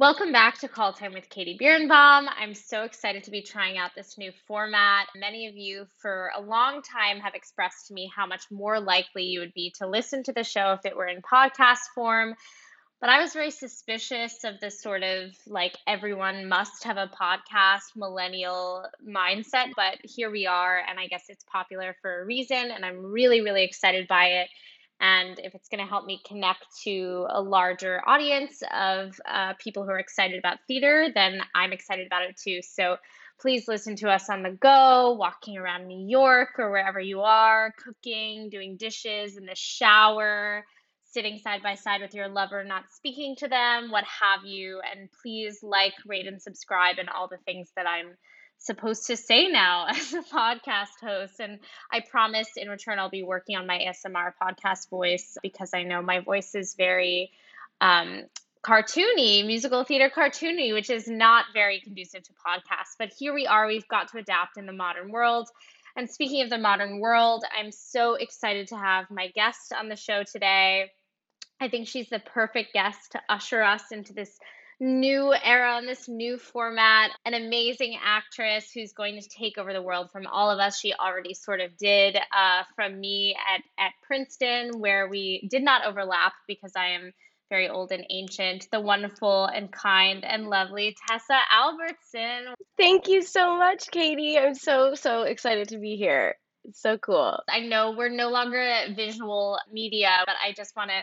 Welcome back to Call Time with Katie Birnbaum. I'm so excited to be trying out this new format. Many of you, for a long time, have expressed to me how much more likely you would be to listen to the show if it were in podcast form. But I was very suspicious of this sort of like everyone must have a podcast millennial mindset. But here we are, and I guess it's popular for a reason, and I'm really, really excited by it and if it's going to help me connect to a larger audience of uh, people who are excited about theater, then I'm excited about it too. So please listen to us on the go, walking around New York or wherever you are, cooking, doing dishes in the shower, sitting side by side with your lover, not speaking to them, what have you. And please like, rate, and subscribe, and all the things that I'm supposed to say now as a podcast host. And I promise in return, I'll be working on my ASMR podcast voice because I know my voice is very um, cartoony, musical theater cartoony, which is not very conducive to podcasts. But here we are, we've got to adapt in the modern world. And speaking of the modern world, I'm so excited to have my guest on the show today. I think she's the perfect guest to usher us into this new era and this new format. An amazing actress who's going to take over the world from all of us. She already sort of did uh, from me at, at Princeton, where we did not overlap because I am very old and ancient, the wonderful and kind and lovely Tessa Albertson. Thank you so much, Katie. I'm so, so excited to be here. It's so cool. I know we're no longer at visual media, but I just want to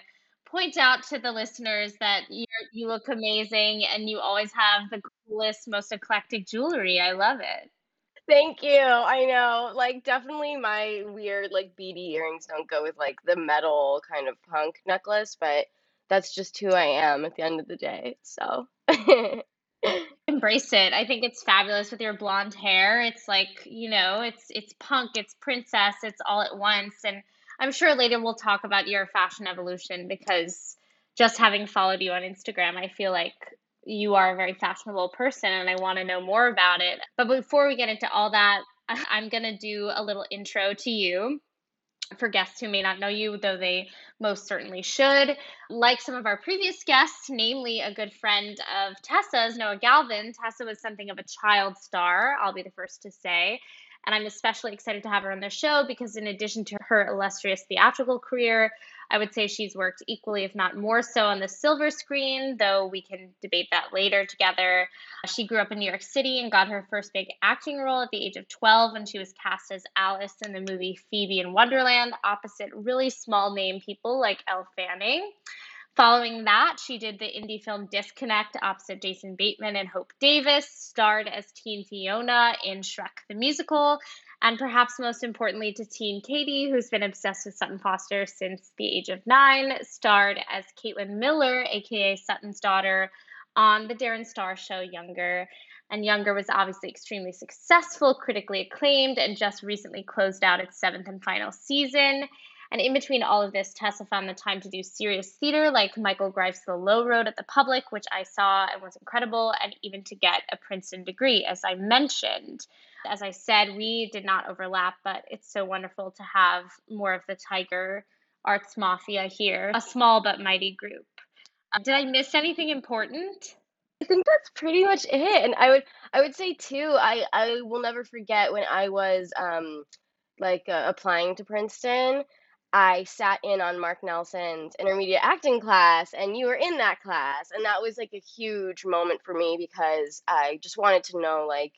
point out to the listeners that you you look amazing and you always have the coolest, most eclectic jewelry. I love it. Thank you. I know. Like definitely my weird like beady earrings don't go with like the metal kind of punk necklace, but that's just who I am at the end of the day. So embrace it. I think it's fabulous with your blonde hair. It's like, you know, it's it's punk, it's princess, it's all at once and I'm sure later we'll talk about your fashion evolution because just having followed you on Instagram, I feel like you are a very fashionable person and I want to know more about it. But before we get into all that, I'm going to do a little intro to you for guests who may not know you, though they most certainly should. Like some of our previous guests, namely a good friend of Tessa's, Noah Galvin, Tessa was something of a child star, I'll be the first to say. And I'm especially excited to have her on the show because, in addition to her illustrious theatrical career, I would say she's worked equally, if not more so, on the silver screen, though we can debate that later together. Uh, she grew up in New York City and got her first big acting role at the age of 12 when she was cast as Alice in the movie Phoebe in Wonderland, opposite really small name people like Elle Fanning. Following that, she did the indie film Disconnect opposite Jason Bateman and Hope Davis, starred as teen Fiona in Shrek the Musical, and perhaps most importantly to teen Katie, who's been obsessed with Sutton Foster since the age of nine, starred as Caitlin Miller, aka Sutton's daughter, on the Darren Star show Younger. And Younger was obviously extremely successful, critically acclaimed, and just recently closed out its seventh and final season. And in between all of this, Tessa found the time to do serious theater like Michael Greif's The Low Road at the Public, which I saw and was incredible, and even to get a Princeton degree, as I mentioned. As I said, we did not overlap, but it's so wonderful to have more of the Tiger Arts Mafia here, a small but mighty group. Um, did I miss anything important? I think that's pretty much it. And I would I would say too, I I will never forget when I was um like uh, applying to Princeton I sat in on Mark Nelson's intermediate acting class and you were in that class and that was like a huge moment for me because I just wanted to know like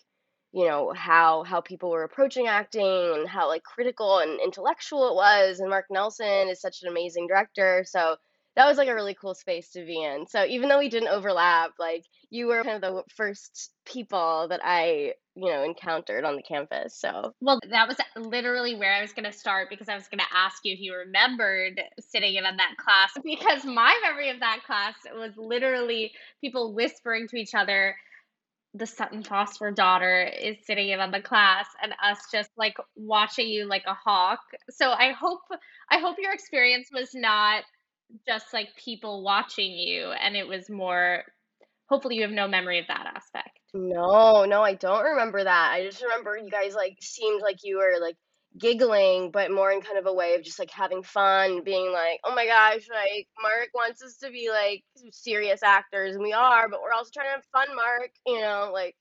you know how how people were approaching acting and how like critical and intellectual it was and Mark Nelson is such an amazing director so that was like a really cool space to be in. So even though we didn't overlap, like you were kind of the first people that I, you know, encountered on the campus. So well, that was literally where I was going to start because I was going to ask you if you remembered sitting in on that class because my memory of that class was literally people whispering to each other the Sutton Foster daughter is sitting in on the class and us just like watching you like a hawk. So I hope I hope your experience was not just like people watching you and it was more hopefully you have no memory of that aspect no, no, I don't remember that. I just remember you guys like seemed like you were like giggling, but more in kind of a way of just like having fun, being like, oh my gosh, like Mark wants us to be like serious actors, and we are, but we're also trying to have fun, Mark, you know, like.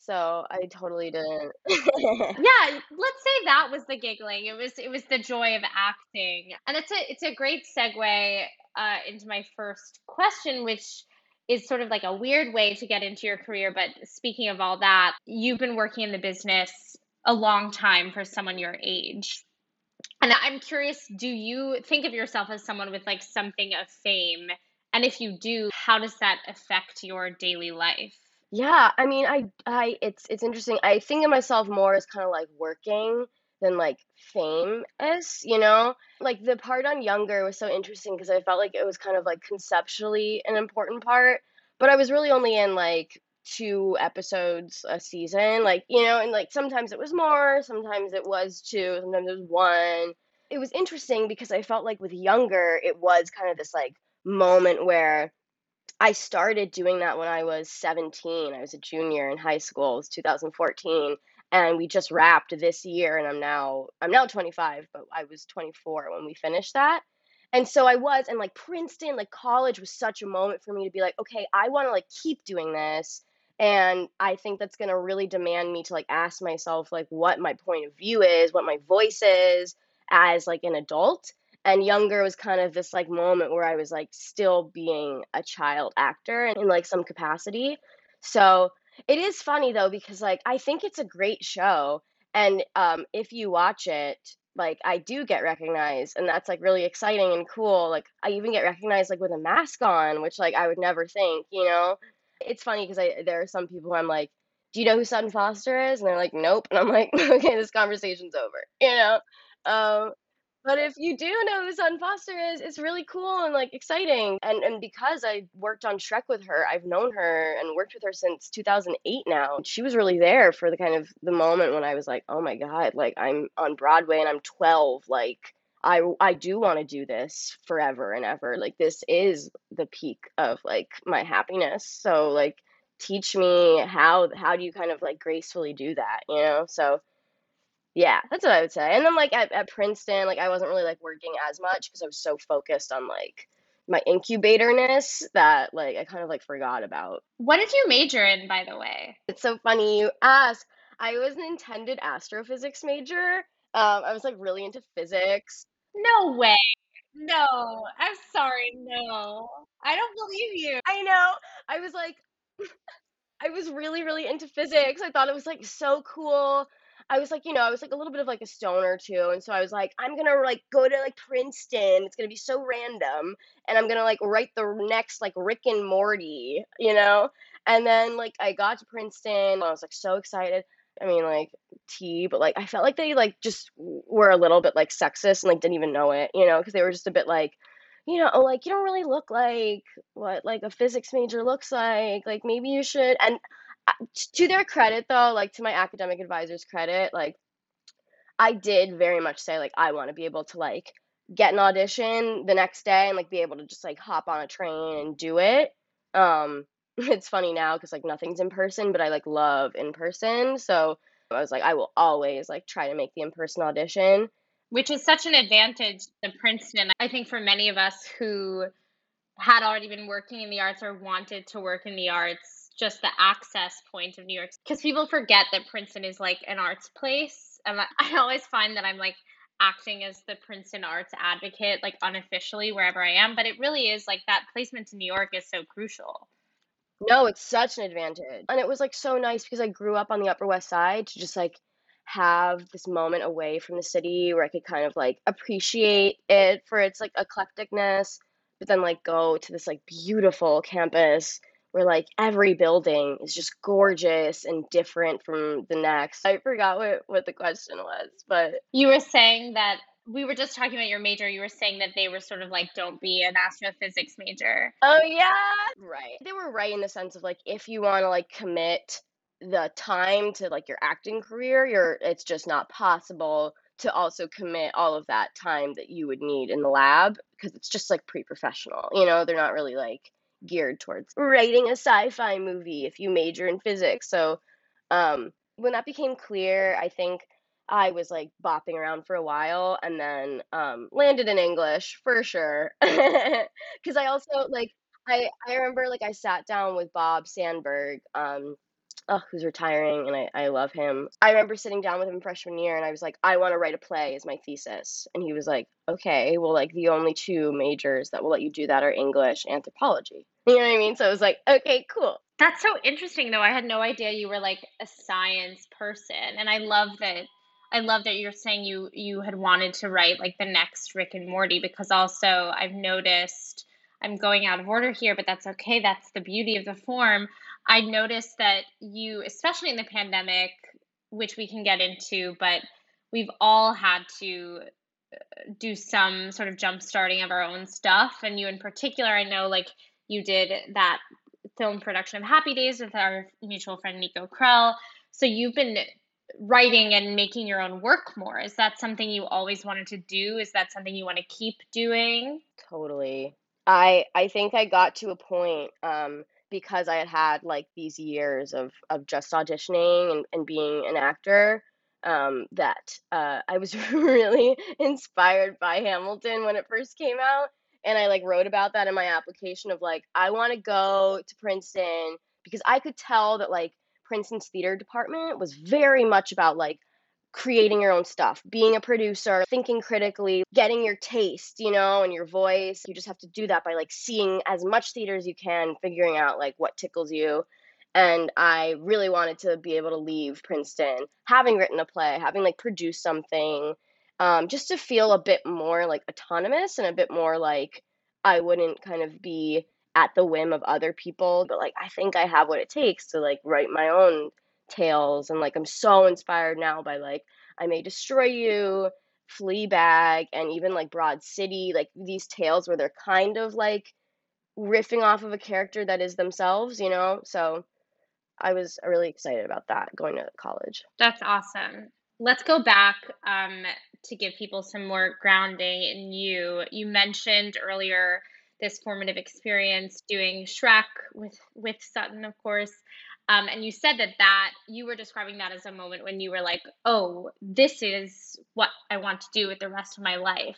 So I totally didn't. Yeah, let's say that was the giggling. It was it was the joy of acting. And it's a it's a great segue uh, into my first question, which is sort of like a weird way to get into your career. But speaking of all that, you've been working in the business a long time for someone your age. And I'm curious, do you think of yourself as someone with like something of fame? And if you do, how does that affect your daily life? Yeah, I mean, I I it's it's interesting. I think of myself more as kind of like working than like fame famous, you know? Like the part on Younger was so interesting because I felt like it was kind of like conceptually an important part, but I was really only in like two episodes a season, like, you know, and like sometimes it was more, sometimes it was two, sometimes it was one. It was interesting because I felt like with Younger, it was kind of this like moment where I started doing that when I was 17. I was a junior in high school. It was 2014 and we just wrapped this year and I'm now I'm now 25, but I was 24 when we finished that. And so I was and like Princeton, like college was such a moment for me to be like, okay, I want to like keep doing this and I think that's going to really demand me to like ask myself like what my point of view is, what my voice is as like an adult and younger was kind of this like moment where I was like still being a child actor in like some capacity. So it is funny though because like I think it's a great show and um if you watch it like I do get recognized and that's like really exciting and cool. Like I even get recognized like with a mask on, which like I would never think, you know. It's funny because I there are some people who I'm like, "Do you know who Sutton Foster is?" and they're like, "Nope." And I'm like, "Okay, this conversation's over." You know. Um but if you do know who Sutton Foster is, it's really cool and like exciting. And and because I worked on Shrek with her, I've known her and worked with her since 2008 now. She was really there for the kind of the moment when I was like, "Oh my god, like I'm on Broadway and I'm 12, like I I do want to do this forever and ever. Like this is the peak of like my happiness. So like teach me how how do you kind of like gracefully do that, you know? So yeah, that's what I would say. And then like at, at Princeton, like I wasn't really like working as much because I was so focused on like my incubatorness that like I kind of like forgot about. What did you major in, by the way? It's so funny you ask. I was an intended astrophysics major. Um, I was like really into physics. No way. No, I'm sorry. No, I don't believe you. I know. I was like, I was really, really into physics. I thought it was like so cool. I was like, you know, I was like a little bit of like a stoner too, and so I was like, I'm gonna like go to like Princeton. It's gonna be so random, and I'm gonna like write the next like Rick and Morty, you know. And then like I got to Princeton, I was like so excited. I mean, like tea, but like I felt like they like just were a little bit like sexist and like didn't even know it, you know, because they were just a bit like, you know, oh, like you don't really look like what like a physics major looks like. Like maybe you should. And to their credit though, like to my academic advisor's credit, like I did very much say like I want to be able to like get an audition the next day and like be able to just like hop on a train and do it. Um it's funny now cuz like nothing's in person, but I like love in person. So I was like I will always like try to make the in-person audition, which is such an advantage to Princeton. I think for many of us who had already been working in the arts or wanted to work in the arts just the access point of New York because people forget that Princeton is like an arts place. And I always find that I'm like acting as the Princeton arts advocate, like unofficially wherever I am, but it really is like that placement to New York is so crucial. No, it's such an advantage. And it was like so nice because I grew up on the Upper West Side to just like have this moment away from the city where I could kind of like appreciate it for its like eclecticness, but then like go to this like beautiful campus where like every building is just gorgeous and different from the next. I forgot what, what the question was, but you were saying that we were just talking about your major. You were saying that they were sort of like, don't be an astrophysics major. Oh, yeah. Right. They were right in the sense of like, if you want to like commit the time to like your acting career, you're, it's just not possible to also commit all of that time that you would need in the lab because it's just like pre professional. You know, they're not really like geared towards writing a sci-fi movie if you major in physics. So um, when that became clear, I think I was like bopping around for a while and then um, landed in English for sure. Because I also like I I remember like I sat down with Bob Sandberg, um, oh, who's retiring, and I I love him. I remember sitting down with him freshman year, and I was like, I want to write a play as my thesis, and he was like, okay, well like the only two majors that will let you do that are English, anthropology. You know what I mean? So I was like, okay, cool. That's so interesting though. I had no idea you were like a science person. And I love that I love that you're saying you you had wanted to write like the next Rick and Morty because also I've noticed I'm going out of order here, but that's okay. That's the beauty of the form. I noticed that you, especially in the pandemic, which we can get into, but we've all had to uh, do some sort of jump starting of our own stuff. And you, in particular, I know like you did that film production of Happy Days with our mutual friend Nico Krell. So you've been writing and making your own work more. Is that something you always wanted to do? Is that something you want to keep doing? Totally. I I think I got to a point um because I had had like these years of of just auditioning and, and being an actor um that uh I was really inspired by Hamilton when it first came out and I like wrote about that in my application of like I want to go to Princeton because I could tell that like Princeton's theater department was very much about like creating your own stuff, being a producer, thinking critically, getting your taste, you know, and your voice. You just have to do that by like seeing as much theater as you can, figuring out like what tickles you. And I really wanted to be able to leave Princeton, having written a play, having like produced something, um, just to feel a bit more like autonomous and a bit more like I wouldn't kind of be at the whim of other people, but like I think I have what it takes to like write my own tales and like I'm so inspired now by like I May Destroy You, Fleabag, and even like Broad City, like these tales where they're kind of like riffing off of a character that is themselves, you know? So I was really excited about that going to college. That's awesome. Let's go back um, to give people some more grounding in you. You mentioned earlier this formative experience doing Shrek with with Sutton, of course. Um, and you said that that you were describing that as a moment when you were like, "Oh, this is what I want to do with the rest of my life."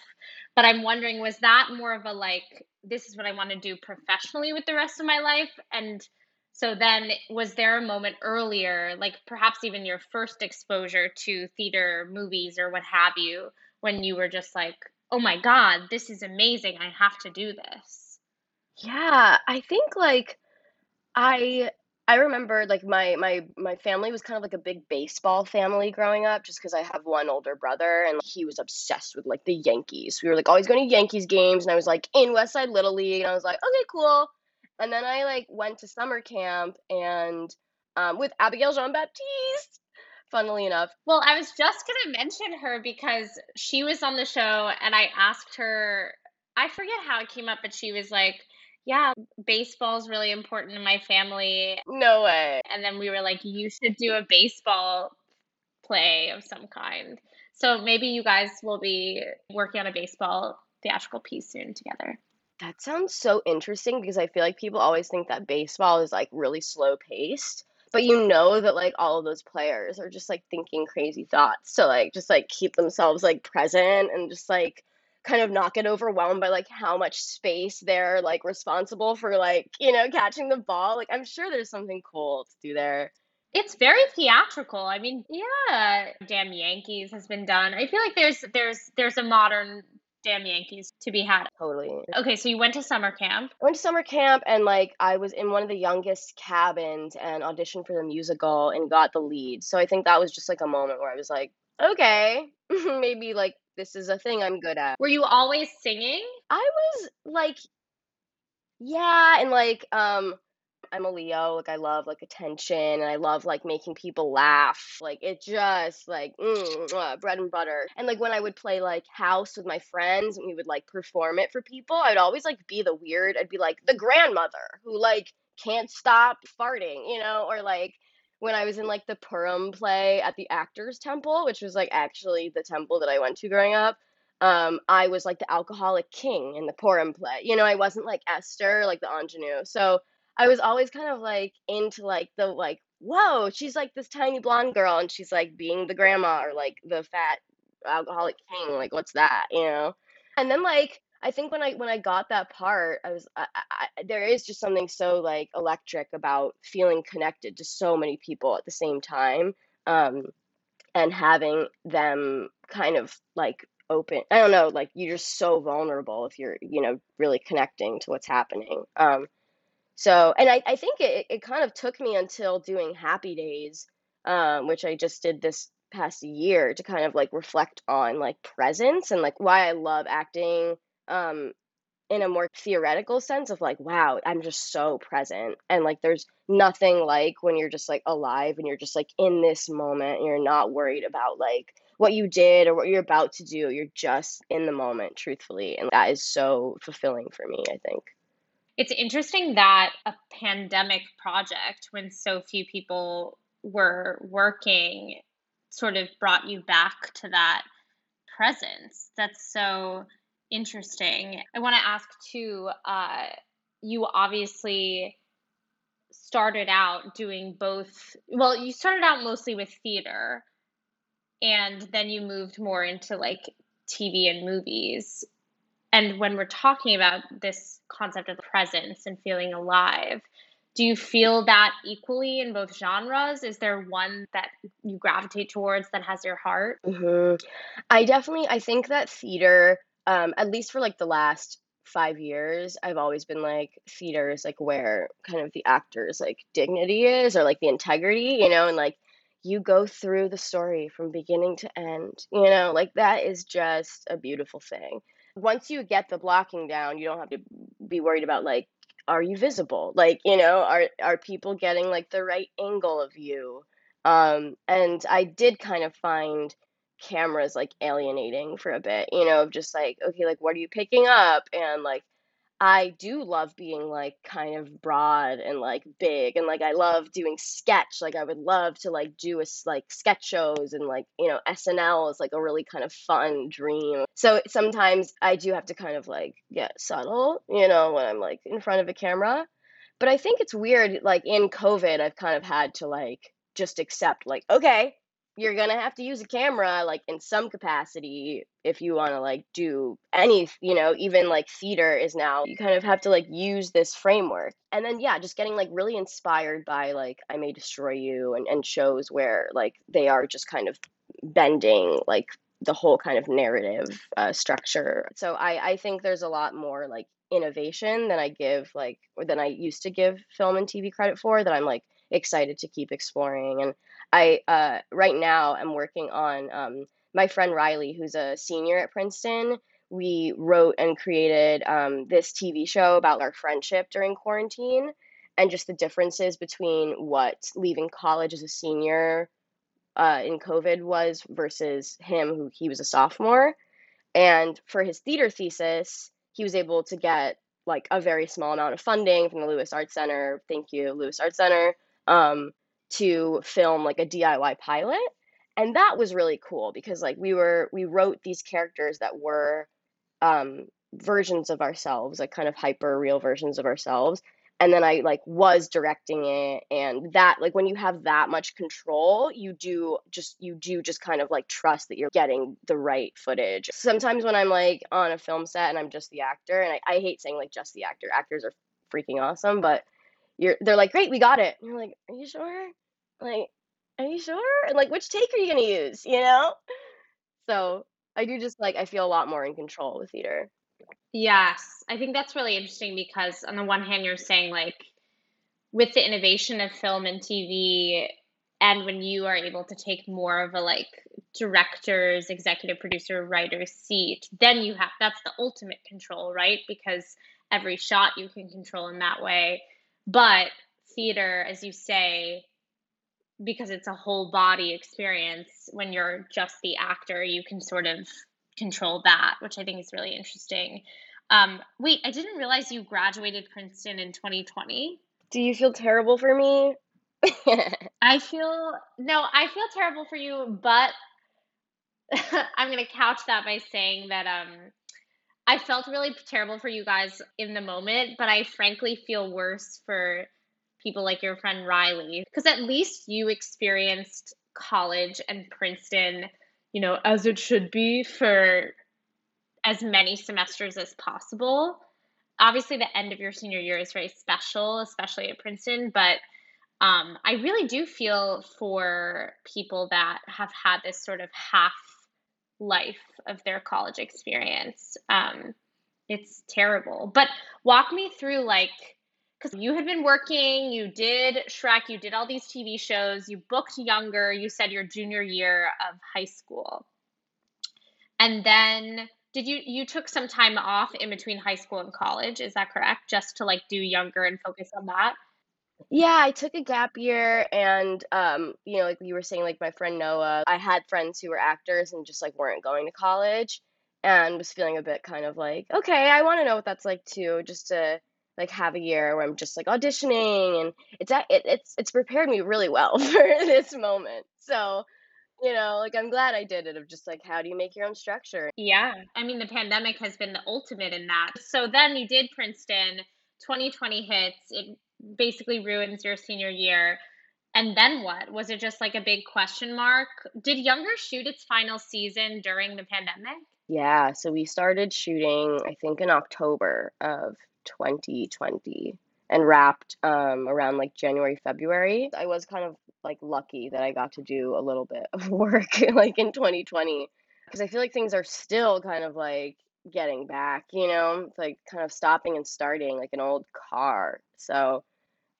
But I'm wondering, was that more of a like, "This is what I want to do professionally with the rest of my life"? And so then, was there a moment earlier, like perhaps even your first exposure to theater, movies, or what have you, when you were just like, "Oh my God, this is amazing! I have to do this." Yeah, I think like I I remember like my my my family was kind of like a big baseball family growing up just because I have one older brother and he was obsessed with like the Yankees. We were like always going to Yankees games and I was like in West Side Little League and I was like, okay, cool. And then I like went to summer camp and um, with Abigail Jean Baptiste, funnily enough. Well, I was just going to mention her because she was on the show and I asked her, I forget how it came up, but she was like, yeah, baseball's really important in my family. No way. And then we were like, you should do a baseball play of some kind. So maybe you guys will be working on a baseball theatrical piece soon together. That sounds so interesting because I feel like people always think that baseball is like really slow paced. But you know that like all of those players are just like thinking crazy thoughts to like just like keep themselves like present and just like kind of not get overwhelmed by like how much space they're like responsible for like you know catching the ball like i'm sure there's something cool to do there. It's very theatrical. I mean yeah. Damn yankees has been done. I feel like there's there's there's a modern damn yankees to be had. Totally. Okay so you went to summer camp. I went to summer camp and like i was in one of the youngest cabins and auditioned for the musical and got the lead. So i think that was just like a moment where i was like okay. Maybe like this is a thing I'm good at. Were you always singing? I was like, yeah, and like, um, I'm a Leo. Like, I love like attention, and I love like making people laugh. Like, it just like mm, bread and butter. And like when I would play like house with my friends, and we would like perform it for people, I'd always like be the weird. I'd be like the grandmother who like can't stop farting, you know, or like when I was in like the Purim play at the Actors Temple, which was like actually the temple that I went to growing up. Um, I was like the alcoholic king in the Purim play. You know, I wasn't like Esther, like the ingenue. So I was always kind of like into like the like whoa, she's like this tiny blonde girl and she's like being the grandma or like the fat alcoholic king. Like, what's that, you know? And then like I think when I when I got that part, I was I, I, there is just something so like electric about feeling connected to so many people at the same time, um, and having them kind of like open. I don't know, like you're just so vulnerable if you're you know really connecting to what's happening. Um, so and I I think it it kind of took me until doing Happy Days, um, which I just did this past year to kind of like reflect on like presence and like why I love acting um in a more theoretical sense of like wow i'm just so present. And like there's nothing like when you're just like alive and you're just like in this moment and you're not worried about like what you did or what you're about to do. You're just in the moment truthfully and that is so fulfilling for me i think. It's interesting that a pandemic project when so few people were working sort of brought you back to that presence. That's so interesting. I want to ask too. Uh, you obviously started out doing both. Well, you started out mostly with theater, and then you moved more into like TV and movies. And when we're talking about this concept of presence and feeling alive, do you feel that equally in both genres? Is there one that you gravitate towards that has your heart? hmm I definitely I think that theater um, at least for like the last five years, I've always been like theater is like where kind of the actor's like dignity is or like the integrity, you know, and like you go through the story from beginning to end, you know, like that is just a beautiful thing. Once you get the blocking down, you don't have to be worried about like, are you visible? Like, you know, are are people getting like the right angle of you? Um, and I did kind of find cameras like alienating for a bit, you know, just like, okay, like what are you picking up? And like I do love being like kind of broad and like big and like I love doing sketch. Like I would love to like do a like sketch shows and like, you know, SNL is like a really kind of fun dream. So sometimes I do have to kind of like get subtle, you know, when I'm like in front of a camera. But I think it's weird like in COVID I've kind of had to like just accept like okay, you're gonna have to use a camera like in some capacity if you want to like do any you know even like theater is now you kind of have to like use this framework and then yeah just getting like really inspired by like i may destroy you and, and shows where like they are just kind of bending like the whole kind of narrative uh, structure so i i think there's a lot more like innovation than i give like or than i used to give film and tv credit for that i'm like excited to keep exploring. And I uh, right now am working on um, my friend Riley, who's a senior at Princeton. We wrote and created um, this TV show about our friendship during quarantine and just the differences between what leaving college as a senior uh, in COVID was versus him, who he was a sophomore. And for his theater thesis, he was able to get like a very small amount of funding from the Lewis Arts Center. Thank you, Lewis Arts Center um, to film like a DIY pilot. And that was really cool because like we were we wrote these characters that were um, versions of ourselves, like kind of hyper real versions of ourselves. And then I like was directing it and that like when you have that much control, you do just you do just kind of like trust that you're getting the right footage. Sometimes when I'm like on a film set and I'm just the actor, and I, I hate saying like just the actor, actors are freaking awesome, but you're they're like, great, we got it. And you're like, are you sure? Like, are you sure? And like, which take are you gonna use? You know? So I do just like I feel a lot more in control with theater. Yes, I think that's really interesting because on the one hand, you're saying like with the innovation of film and TV, and when you are able to take more of a like director's, executive producer, writer's seat, then you have that's the ultimate control, right? Because every shot you can control in that way. But theater, as you say, because it's a whole body experience, when you're just the actor, you can sort of control that, which I think is really interesting. Um, wait, I didn't realize you graduated Princeton in 2020. Do you feel terrible for me? I feel no, I feel terrible for you, but I'm gonna couch that by saying that um I felt really terrible for you guys in the moment, but I frankly feel worse for people like your friend Riley, because at least you experienced college and Princeton, you know, as it should be for as many semesters as possible. Obviously, the end of your senior year is very special, especially at Princeton, but um, I really do feel for people that have had this sort of half life of their college experience. Um, it's terrible. But walk me through like because you had been working, you did Shrek, you did all these TV shows, you booked younger, you said your junior year of high school. And then did you you took some time off in between high school and college, is that correct? Just to like do younger and focus on that? Yeah, I took a gap year and um, you know, like you were saying, like my friend Noah, I had friends who were actors and just like weren't going to college and was feeling a bit kind of like, okay, I want to know what that's like too, just to like have a year where I'm just like auditioning and it's it, it's it's prepared me really well for this moment. So, you know, like I'm glad I did it of just like how do you make your own structure? Yeah. I mean, the pandemic has been the ultimate in that. So then you did Princeton, 2020 hits, it basically ruins your senior year. And then what? Was it just like a big question mark? Did Younger shoot its final season during the pandemic? Yeah, so we started shooting I think in October of 2020 and wrapped um, around like January, February. I was kind of like lucky that I got to do a little bit of work like in 2020 because I feel like things are still kind of like getting back, you know, it's like kind of stopping and starting like an old car. So,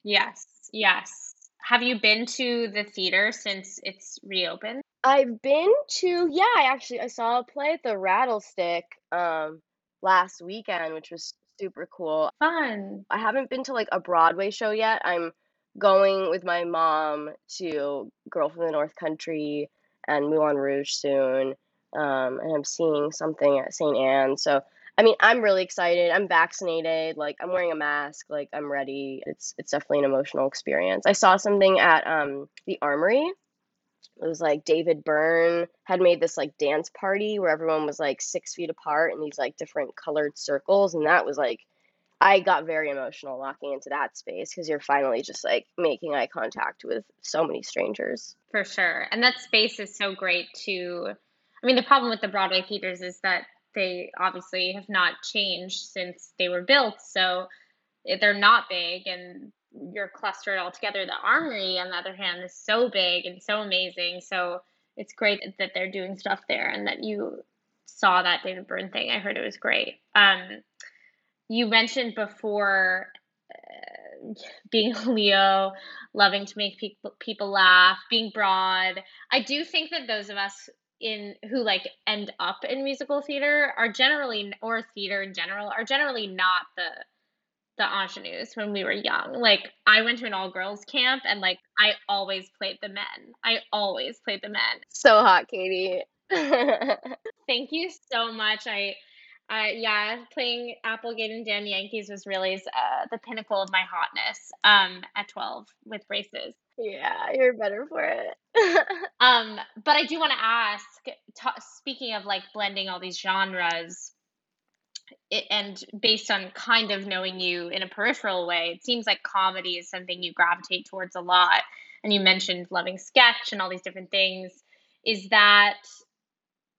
Yes. Yes. Have you been to the theater since it's reopened? I've been to yeah, I actually I saw a play at the Rattlestick um last weekend, which was super cool. Fun. I haven't been to like a Broadway show yet. I'm going with my mom to Girl from the North Country and Moulin Rouge soon. Um, and I'm seeing something at St. Anne. So, I mean, I'm really excited. I'm vaccinated. Like, I'm wearing a mask. Like, I'm ready. It's it's definitely an emotional experience. I saw something at um the Armory. It was like David Byrne had made this like dance party where everyone was like six feet apart in these like different colored circles, and that was like I got very emotional walking into that space because you're finally just like making eye contact with so many strangers. For sure. And that space is so great to I mean the problem with the Broadway theaters is that they obviously have not changed since they were built. So they're not big and you're clustered all together. The Armory, on the other hand, is so big and so amazing. So it's great that they're doing stuff there and that you saw that David Byrne thing. I heard it was great. Um, you mentioned before uh, being Leo, loving to make people people laugh, being broad. I do think that those of us in who like end up in musical theater are generally or theater in general are generally not the the ingenues when we were young. Like I went to an all girls camp and like I always played the men. I always played the men. So hot, Katie. Thank you so much. I uh, yeah, playing Applegate and Damn Yankees was really uh, the pinnacle of my hotness um, at 12 with braces. Yeah, you're better for it. Um, but I do want to ask, speaking of like blending all these genres, it, and based on kind of knowing you in a peripheral way, it seems like comedy is something you gravitate towards a lot. And you mentioned loving sketch and all these different things. Is that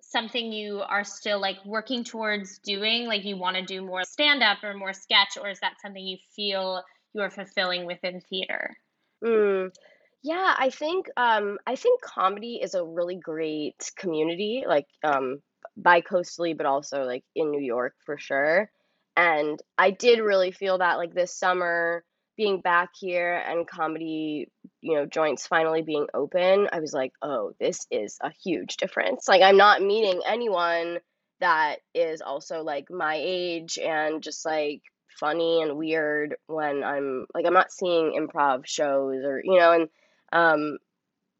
something you are still like working towards doing? Like you want to do more stand up or more sketch, or is that something you feel you are fulfilling within theater? Mm. Yeah, I think um I think comedy is a really great community, like um bi-coastally, but also like in New York for sure. And I did really feel that like this summer being back here and comedy, you know, joints finally being open, I was like, oh, this is a huge difference. Like I'm not meeting anyone that is also like my age and just like funny and weird when I'm like I'm not seeing improv shows or you know and um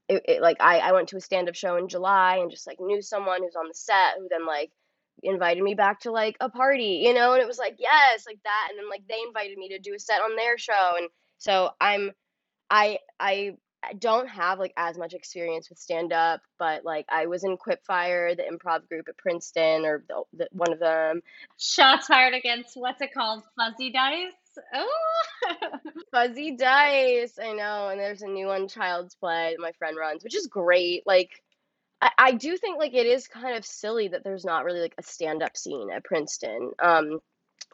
it, it like I, I went to a stand-up show in July and just like knew someone who's on the set who then like invited me back to like a party, you know, and it was like yes, like that and then like they invited me to do a set on their show and so I'm I I I don't have like as much experience with stand up, but like I was in Quipfire, the improv group at Princeton, or the, the, one of them. Shots fired against what's it called? Fuzzy dice. Oh, Fuzzy dice. I know, and there's a new one, Child's Play, that my friend runs, which is great. Like I, I do think like it is kind of silly that there's not really like a stand up scene at Princeton. Um,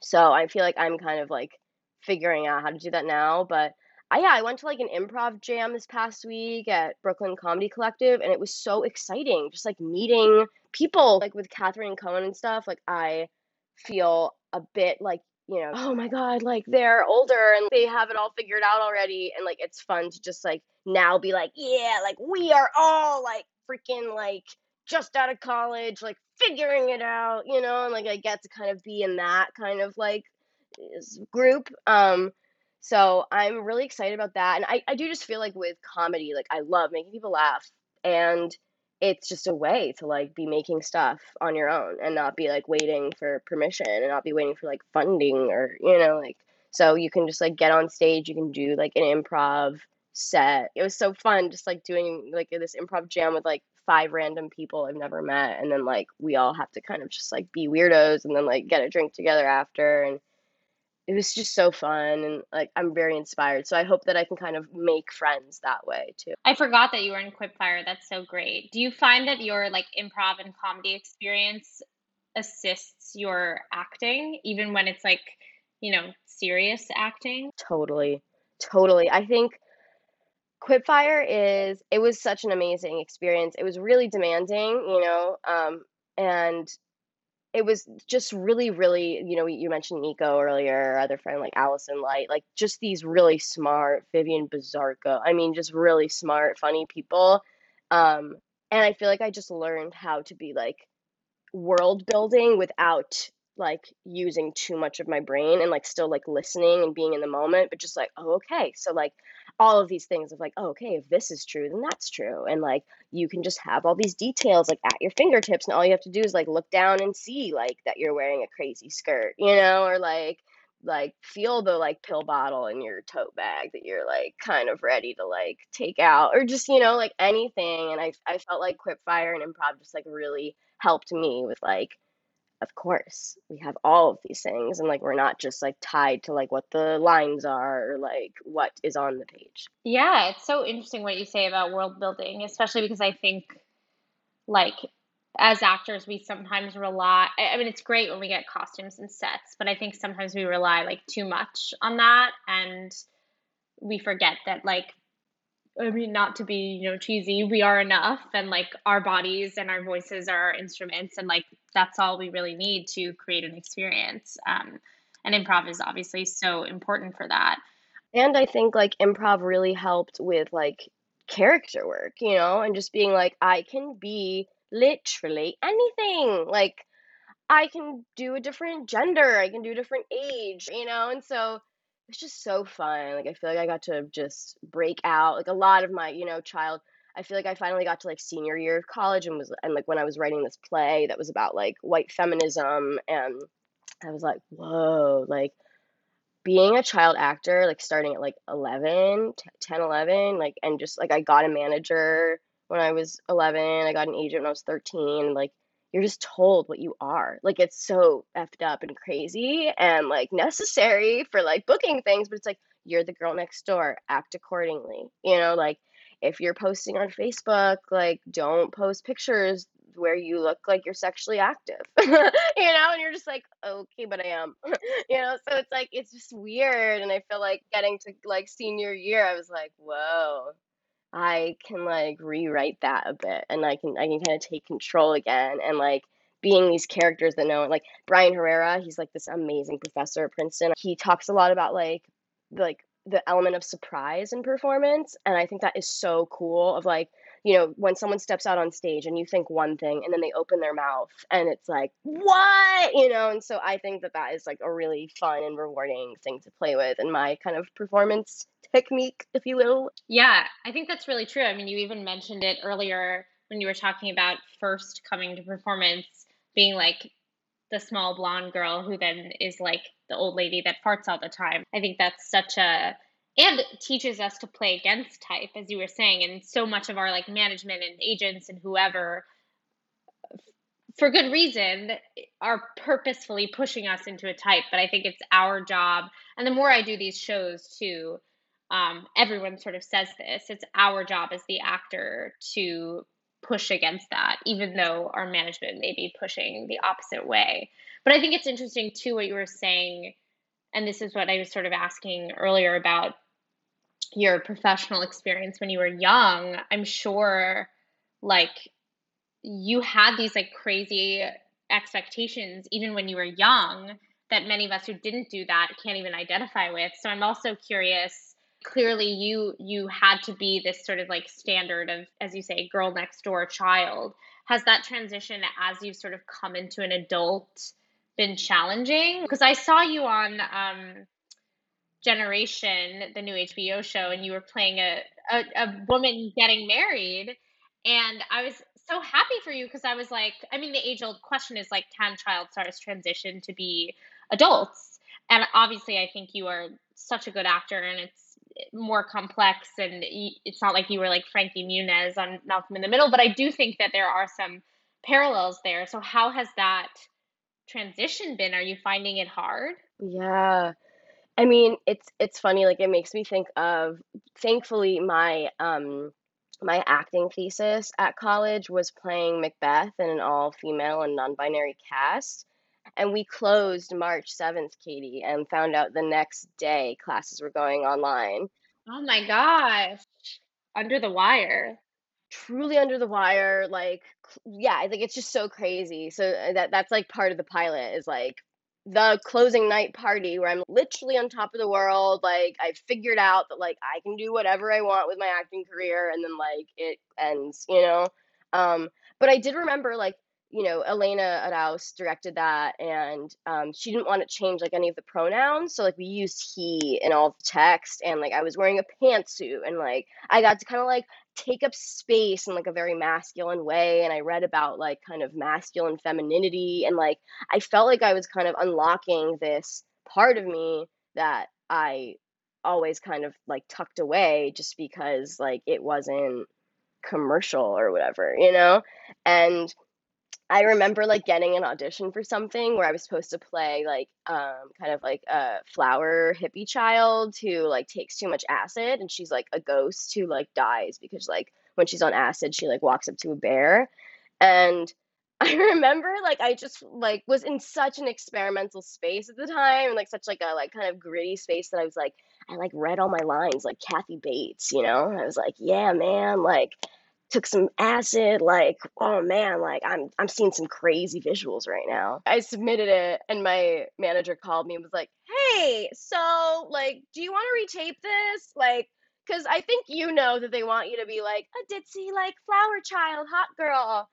so I feel like I'm kind of like figuring out how to do that now, but I, yeah, I went to like an improv jam this past week at Brooklyn Comedy Collective, and it was so exciting. Just like meeting people, like with Catherine Cohen and stuff. Like I feel a bit like you know, oh my god, like they're older and they have it all figured out already, and like it's fun to just like now be like, yeah, like we are all like freaking like just out of college, like figuring it out, you know, and like I get to kind of be in that kind of like group. Um, so I'm really excited about that. And I, I do just feel like with comedy, like I love making people laugh. And it's just a way to like be making stuff on your own and not be like waiting for permission and not be waiting for like funding or, you know, like so you can just like get on stage, you can do like an improv set. It was so fun just like doing like this improv jam with like five random people I've never met and then like we all have to kind of just like be weirdos and then like get a drink together after and it was just so fun and like I'm very inspired. So I hope that I can kind of make friends that way too. I forgot that you were in Quipfire. That's so great. Do you find that your like improv and comedy experience assists your acting even when it's like, you know, serious acting? Totally. Totally. I think Quipfire is it was such an amazing experience. It was really demanding, you know, um and it was just really, really, you know, you mentioned Nico earlier, other friend like Allison Light, like just these really smart, Vivian Bizarco. I mean, just really smart, funny people. Um, and I feel like I just learned how to be like world building without like using too much of my brain and like still like listening and being in the moment, but just like, oh, okay. So like all of these things of like, oh, okay, if this is true, then that's true. And like you can just have all these details like at your fingertips and all you have to do is like look down and see like that you're wearing a crazy skirt, you know, or like like feel the like pill bottle in your tote bag that you're like kind of ready to like take out or just you know like anything and I I felt like Quipfire and improv just like really helped me with like of course we have all of these things and like we're not just like tied to like what the lines are or like what is on the page. Yeah it's so interesting what you say about world building especially because i think like as actors we sometimes rely i mean it's great when we get costumes and sets but i think sometimes we rely like too much on that and we forget that like I mean, not to be, you know, cheesy, we are enough and like our bodies and our voices are our instruments and like that's all we really need to create an experience. Um, and improv is obviously so important for that. And I think like improv really helped with like character work, you know, and just being like, I can be literally anything. Like, I can do a different gender, I can do a different age, you know, and so it's just so fun. Like I feel like I got to just break out. Like a lot of my, you know, child I feel like I finally got to like senior year of college and was and like when I was writing this play that was about like white feminism and I was like, whoa, like being a child actor, like starting at like 11, 10, 11, like, and just like I got a manager when I was 11, I got an agent when I was 13, like you're just told what you are. Like it's so effed up and crazy and like necessary for like booking things, but it's like you're the girl next door, act accordingly. You know, like if you're posting on Facebook, like don't post pictures where you look like you're sexually active. you know, and you're just like, okay, but I am. you know, so it's like it's just weird and I feel like getting to like senior year, I was like, whoa, I can like rewrite that a bit and I can I can kind of take control again and like being these characters that know like Brian Herrera, he's like this amazing professor at Princeton. He talks a lot about like like the element of surprise in performance and I think that is so cool of like you know when someone steps out on stage and you think one thing and then they open their mouth and it's like what you know and so I think that that is like a really fun and rewarding thing to play with in my kind of performance technique, if you will. Yeah, I think that's really true. I mean, you even mentioned it earlier when you were talking about first coming to performance being like the small blonde girl who then is like the old lady that farts all the time. I think that's such a and teaches us to play against type as you were saying and so much of our like management and agents and whoever for good reason are purposefully pushing us into a type but i think it's our job and the more i do these shows too um, everyone sort of says this it's our job as the actor to push against that even though our management may be pushing the opposite way. But i think it's interesting too what you were saying and this is what i was sort of asking earlier about your professional experience when you were young. I'm sure like you had these like crazy expectations even when you were young that many of us who didn't do that can't even identify with. So i'm also curious clearly you you had to be this sort of like standard of as you say girl next door child has that transition as you've sort of come into an adult been challenging because i saw you on um generation the new hbo show and you were playing a, a, a woman getting married and i was so happy for you because I was like, I mean, the age old question is like, can child stars transition to be adults? And obviously, I think you are such a good actor, and it's more complex, and it's not like you were like Frankie Muniz on Malcolm in the Middle, but I do think that there are some parallels there. So, how has that transition been? Are you finding it hard? Yeah. I mean, it's it's funny, like it makes me think of thankfully my um my acting thesis at college was playing Macbeth in an all female and non binary cast. And we closed March 7th, Katie, and found out the next day classes were going online. Oh my gosh. Under the wire. Truly under the wire. Like, yeah, I think it's just so crazy. So uh, that that's like part of the pilot is like the closing night party where I'm literally on top of the world. Like I figured out that like I can do whatever I want with my acting career and then like it ends, you know? Um, but I did remember like, you know, Elena Araoz directed that and um, she didn't want to change like any of the pronouns. So like we used he in all the text and like I was wearing a pantsuit and like I got to kind of like take up space in like a very masculine way and i read about like kind of masculine femininity and like i felt like i was kind of unlocking this part of me that i always kind of like tucked away just because like it wasn't commercial or whatever you know and I remember like getting an audition for something where I was supposed to play like um kind of like a flower hippie child who like takes too much acid and she's like a ghost who like dies because like when she's on acid she like walks up to a bear and I remember like I just like was in such an experimental space at the time and like such like a like kind of gritty space that I was like I like read all my lines like Kathy Bates, you know? I was like, yeah, man, like took some acid like oh man like i'm i'm seeing some crazy visuals right now. I submitted it and my manager called me and was like hey so like do you want to retape this? Like because i think you know that they want you to be like a ditzy like flower child hot girl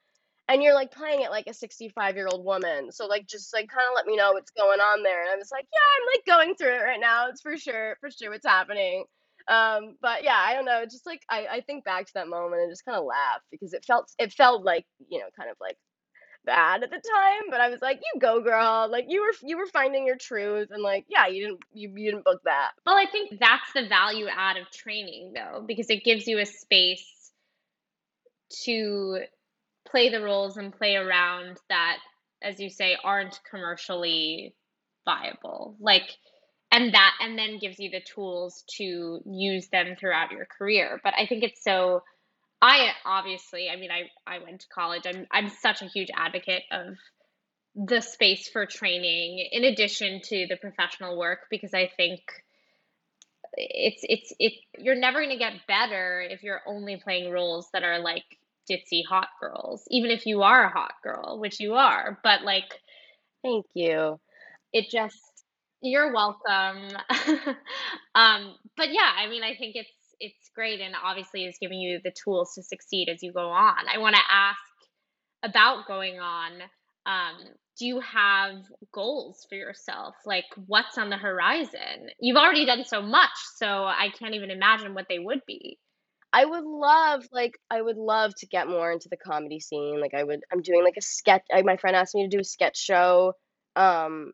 and you're like playing it like a 65 year old woman. So like just like kind of let me know what's going on there. And i was like yeah i'm like going through it right now it's for sure for sure what's happening um, but yeah, I don't know. Just like I, I think back to that moment and just kind of laugh because it felt it felt like you know kind of like bad at the time, but I was like, you go, girl. Like you were you were finding your truth, and like yeah, you didn't you, you didn't book that. Well, I think that's the value add of training though, because it gives you a space to play the roles and play around that, as you say, aren't commercially viable. Like and that and then gives you the tools to use them throughout your career. But i think it's so i obviously i mean i i went to college. I'm i'm such a huge advocate of the space for training in addition to the professional work because i think it's it's it you're never going to get better if you're only playing roles that are like ditzy hot girls even if you are a hot girl which you are. But like thank you. it just you're welcome. um, but yeah, I mean, I think it's it's great, and obviously, is giving you the tools to succeed as you go on. I want to ask about going on. Um, do you have goals for yourself? Like, what's on the horizon? You've already done so much, so I can't even imagine what they would be. I would love, like, I would love to get more into the comedy scene. Like, I would, I'm doing like a sketch. I, my friend asked me to do a sketch show um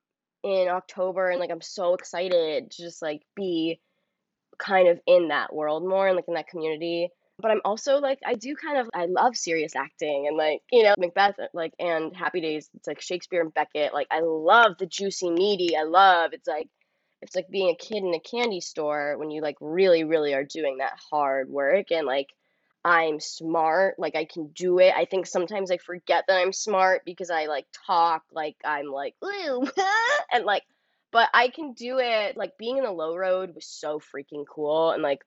in October and like I'm so excited to just like be kind of in that world more and like in that community. But I'm also like I do kind of I love serious acting and like you know Macbeth like and Happy Days. It's like Shakespeare and Beckett. Like I love the juicy meaty. I love it's like it's like being a kid in a candy store when you like really really are doing that hard work and like I'm smart, like I can do it. I think sometimes I forget that I'm smart because I like talk like I'm like ooh and like but I can do it. Like being in the low road was so freaking cool and like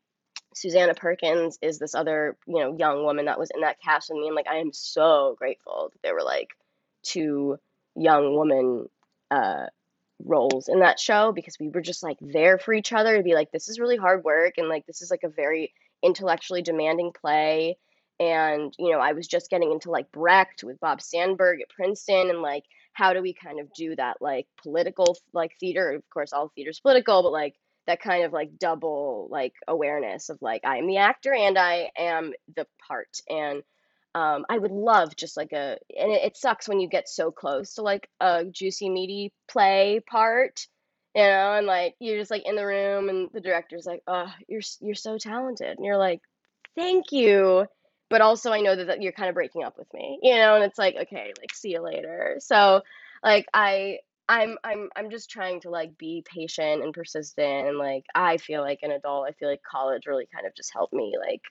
Susannah Perkins is this other, you know, young woman that was in that cast with me and like I am so grateful that there were like two young woman uh roles in that show because we were just like there for each other to be like this is really hard work and like this is like a very intellectually demanding play and you know i was just getting into like brecht with bob sandberg at princeton and like how do we kind of do that like political like theater of course all theater's political but like that kind of like double like awareness of like i am the actor and i am the part and um, I would love just like a, and it, it sucks when you get so close to like a juicy, meaty play part, you know, and like you're just like in the room and the director's like, oh, you're you're so talented, and you're like, thank you, but also I know that, that you're kind of breaking up with me, you know, and it's like, okay, like see you later. So like I. I'm I'm I'm just trying to like be patient and persistent and like I feel like an adult. I feel like college really kind of just helped me like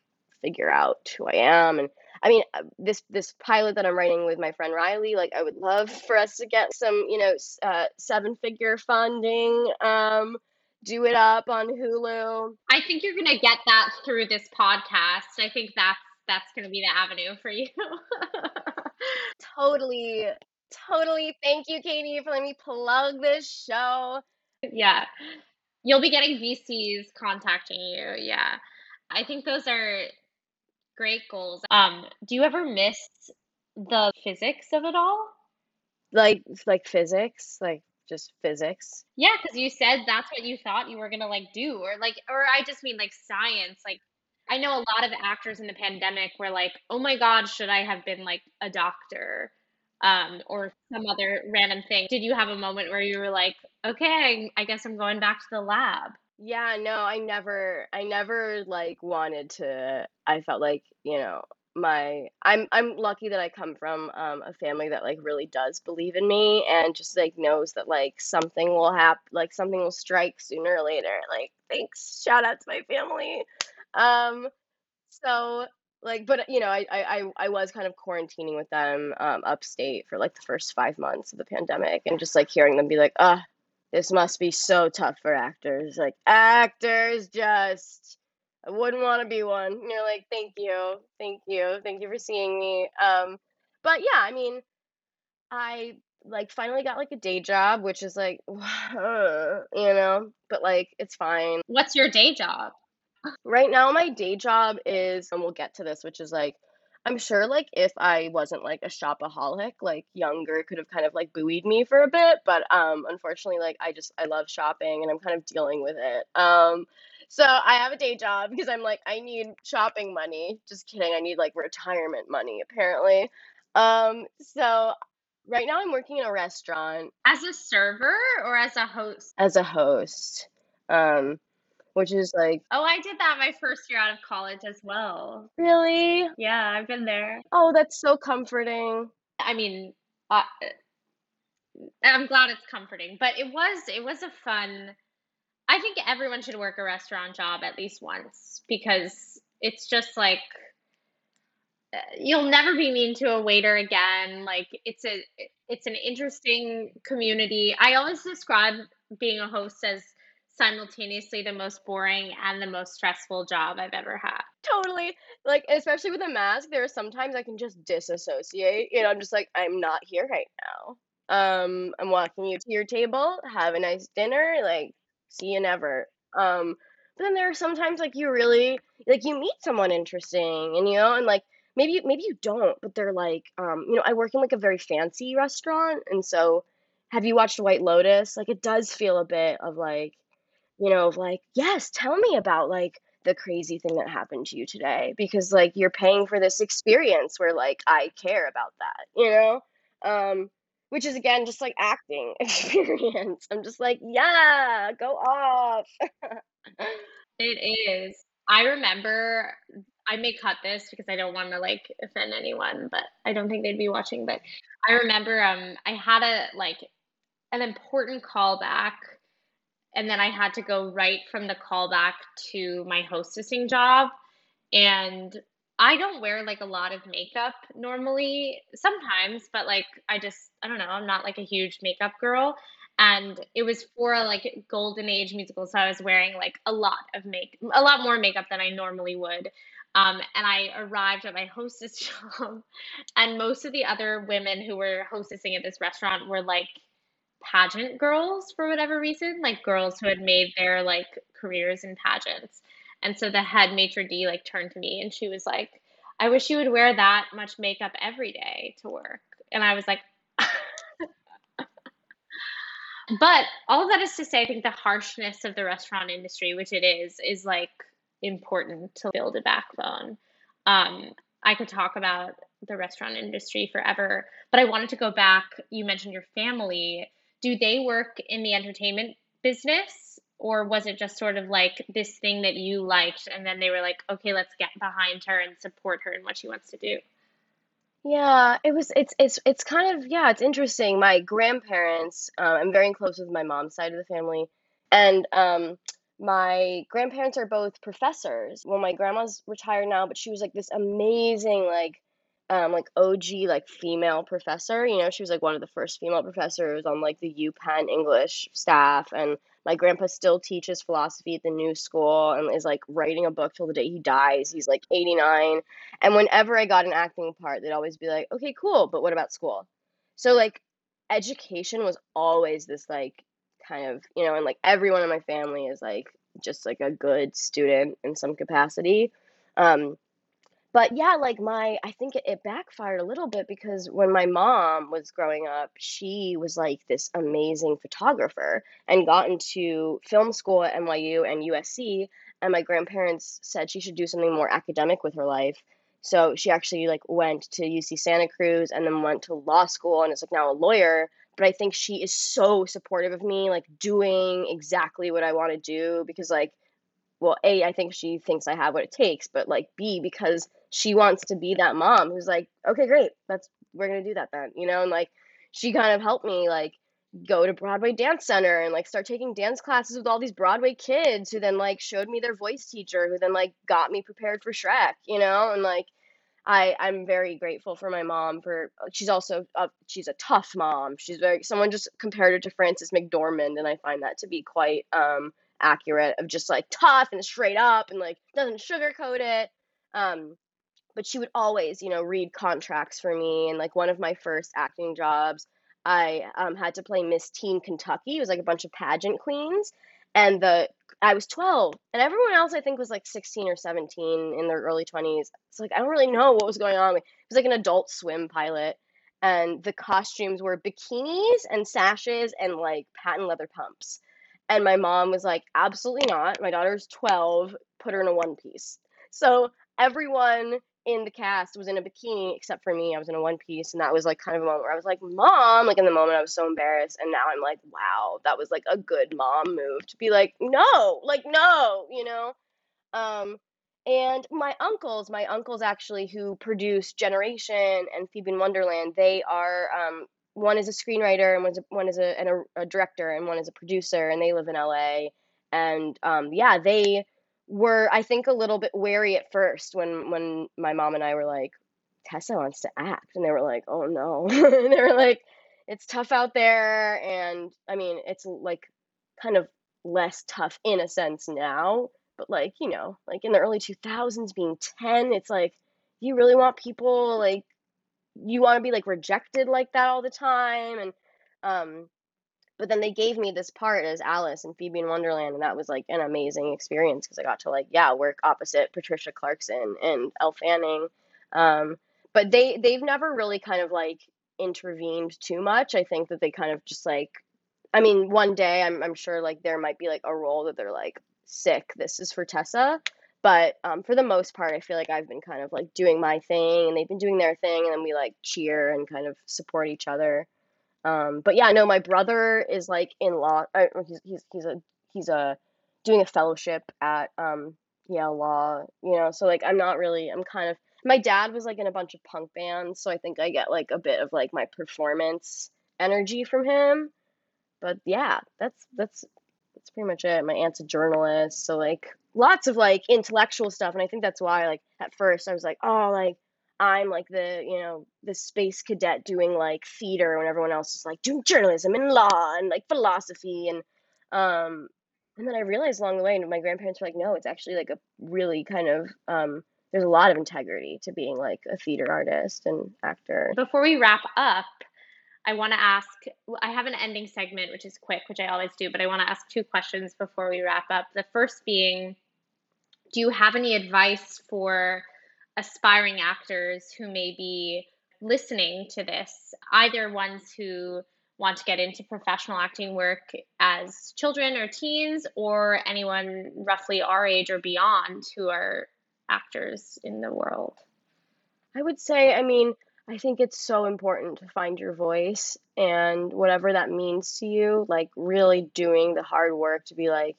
figure out who I am. And I mean, uh, this this pilot that I'm writing with my friend Riley, like I would love for us to get some, you know, uh, seven figure funding. Um, do it up on Hulu. I think you're gonna get that through this podcast. I think that's that's gonna be the avenue for you. totally, totally. Thank you, Katie, for letting me plug this show. Yeah. You'll be getting VCs contacting you. Yeah. I think those are great goals. Um, do you ever miss the physics of it all? Like like physics, like just physics. Yeah, because you said that's what you thought you were gonna like do, or like, or I just mean like science. Like, I know a lot of actors in the pandemic were like, "Oh my God, should I have been like a doctor?" Um, or some other random thing. Did you have a moment where you were like, "Okay, I guess I'm going back to the lab"? Yeah, no, I never I never like wanted to I felt like, you know, my I'm I'm lucky that I come from um a family that like really does believe in me and just like knows that like something will happen like something will strike sooner or later. Like thanks, shout out to my family. Um so like but you know, I I I was kind of quarantining with them um upstate for like the first 5 months of the pandemic and just like hearing them be like, "Uh, this must be so tough for actors. Like actors just I wouldn't want to be one. And you're like, thank you, thank you, thank you for seeing me. Um, but yeah, I mean, I like finally got like a day job, which is like, you know, but like it's fine. What's your day job? Right now, my day job is, and we'll get to this, which is like I'm sure like if I wasn't like a shopaholic, like younger could have kind of like buoyed me for a bit, but um unfortunately like I just I love shopping and I'm kind of dealing with it. Um so I have a day job because I'm like I need shopping money. Just kidding, I need like retirement money apparently. Um so right now I'm working in a restaurant As a server or as a host? as a host. Um which is like, Oh, I did that my first year out of college as well. really? Yeah, I've been there. Oh, that's so comforting. I mean, uh, I'm glad it's comforting, but it was it was a fun. I think everyone should work a restaurant job at least once because it's just like uh, you'll never be mean to a waiter again. Like it's a it's an interesting community. I always describe being a host as simultaneously the most boring and the most stressful job I've ever had. Totally. Like, especially with a mask, there are sometimes I can just disassociate. You know, I'm just like, I'm not here right now. Um, I'm walking you to your table. Have a nice dinner. Like, see you never. Um, but then there are sometimes like you really like you meet someone interesting, and you know, and like maybe maybe you don't, but they're like, um, you know, I work in like a very fancy restaurant, and so have you watched White Lotus? Like, it does feel a bit of like you know, of like, yes, tell me about like the crazy thing that happened to you today because like you're paying for this experience where like I care about that, you know? Um which is again just like acting experience. I'm just like, yeah, go off. It is. I remember I may cut this because I don't want to like offend anyone, but I don't think they'd be watching. But I remember um I had a like an important callback and then I had to go right from the callback to my hostessing job. And I don't wear like a lot of makeup normally, sometimes, but like I just, I don't know, I'm not like a huge makeup girl. And it was for a like golden age musical, so I was wearing like a lot of make, a lot more makeup than I normally would. Um, and I arrived at my hostess job, and most of the other women who were hostessing at this restaurant were like pageant girls for whatever reason, like girls who had made their like careers in pageants. And so the head maitre d like turned to me and she was like, "I wish you would wear that much makeup every day to work." And I was like, but all that is to say, I think the harshness of the restaurant industry, which it is, is like important to build a backbone. Um, I could talk about the restaurant industry forever, but I wanted to go back. You mentioned your family do they work in the entertainment business or was it just sort of like this thing that you liked and then they were like okay let's get behind her and support her in what she wants to do Yeah, it was it's it's it's kind of yeah, it's interesting. My grandparents, um, I'm very close with my mom's side of the family, and um, my grandparents are both professors. Well, my grandma's retired now, but she was like this amazing like um like OG like female professor. You know, she was like one of the first female professors on like the UPenn English staff and my grandpa still teaches philosophy at the new school and is like writing a book till the day he dies. He's like 89. And whenever I got an acting part, they'd always be like, "Okay, cool, but what about school?" So like education was always this like kind of, you know, and like everyone in my family is like just like a good student in some capacity. Um but yeah, like my, I think it, it backfired a little bit because when my mom was growing up, she was like this amazing photographer and got into film school at NYU and USC. And my grandparents said she should do something more academic with her life. So she actually like went to UC Santa Cruz and then went to law school and is like now a lawyer. But I think she is so supportive of me, like doing exactly what I want to do because like well, A, I think she thinks I have what it takes, but like B, because she wants to be that mom who's like, okay, great, that's we're gonna do that then, you know, and like she kind of helped me like go to Broadway Dance Center and like start taking dance classes with all these Broadway kids who then like showed me their voice teacher who then like got me prepared for Shrek, you know, and like I I'm very grateful for my mom for she's also a, she's a tough mom. She's very someone just compared her to Frances McDormand and I find that to be quite um accurate of just like tough and straight up and like doesn't sugarcoat it. Um, but she would always, you know, read contracts for me. And like one of my first acting jobs, I um, had to play Miss Teen Kentucky. It was like a bunch of pageant queens, and the I was 12, and everyone else I think was like 16 or 17 in their early 20s. It's like I don't really know what was going on. It was like an Adult Swim pilot, and the costumes were bikinis and sashes and like patent leather pumps. And my mom was like, absolutely not. My daughter's 12, put her in a one piece. So everyone in the cast was in a bikini except for me. I was in a one piece. And that was like kind of a moment where I was like, Mom, like in the moment I was so embarrassed. And now I'm like, wow, that was like a good mom move to be like, no, like, no, you know? Um, and my uncles, my uncles actually who produced Generation and Phoebe in Wonderland, they are um, one is a screenwriter and one's a, one is a, and a, a director and one is a producer and they live in LA and um, yeah they were I think a little bit wary at first when when my mom and I were like Tessa wants to act and they were like oh no. And they were like it's tough out there and I mean it's like kind of less tough in a sense now but like you know like in the early 2000s being 10 it's like you really want people like you want to be like rejected like that all the time? And um but then they gave me this part as Alice and Phoebe in Wonderland and that was like an amazing experience because I got to like yeah work opposite Patricia Clarkson and Elle Fanning um but they they've never really kind of like intervened too much I think that they kind of just like I mean one day I'm I'm sure like there might be like a role that they're like sick this is for Tessa but um, for the most part, I feel like I've been kind of like doing my thing and they've been doing their thing and then we like cheer and kind of support each other. Um, but yeah, no, my brother is like in law. Uh, he's, he's, he's a, he's a doing a fellowship at um, Yale Law, you know, so like I'm not really, I'm kind of, my dad was like in a bunch of punk bands, so I think I get like a bit of like my performance energy from him. But yeah, that's that's that's pretty much it. My aunt's a journalist, so like lots of like intellectual stuff, and I think that's why like at first I was like, oh, like I'm like the you know the space cadet doing like theater when everyone else is like doing journalism and law and like philosophy and um and then I realized along the way, and my grandparents were like, no, it's actually like a really kind of um there's a lot of integrity to being like a theater artist and actor. Before we wrap up, I want to ask I have an ending segment, which is quick, which I always do, but I want to ask two questions before we wrap up. The first being Do you have any advice for aspiring actors who may be listening to this, either ones who want to get into professional acting work as children or teens, or anyone roughly our age or beyond who are actors in the world? I would say, I mean, I think it's so important to find your voice and whatever that means to you, like really doing the hard work to be like,